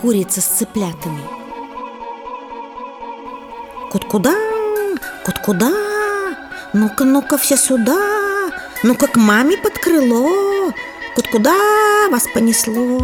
курица с цыплятами. Кут-куда, кут-куда, ну-ка, ну-ка, все сюда, ну-ка к маме под крыло, кут-куда вас понесло.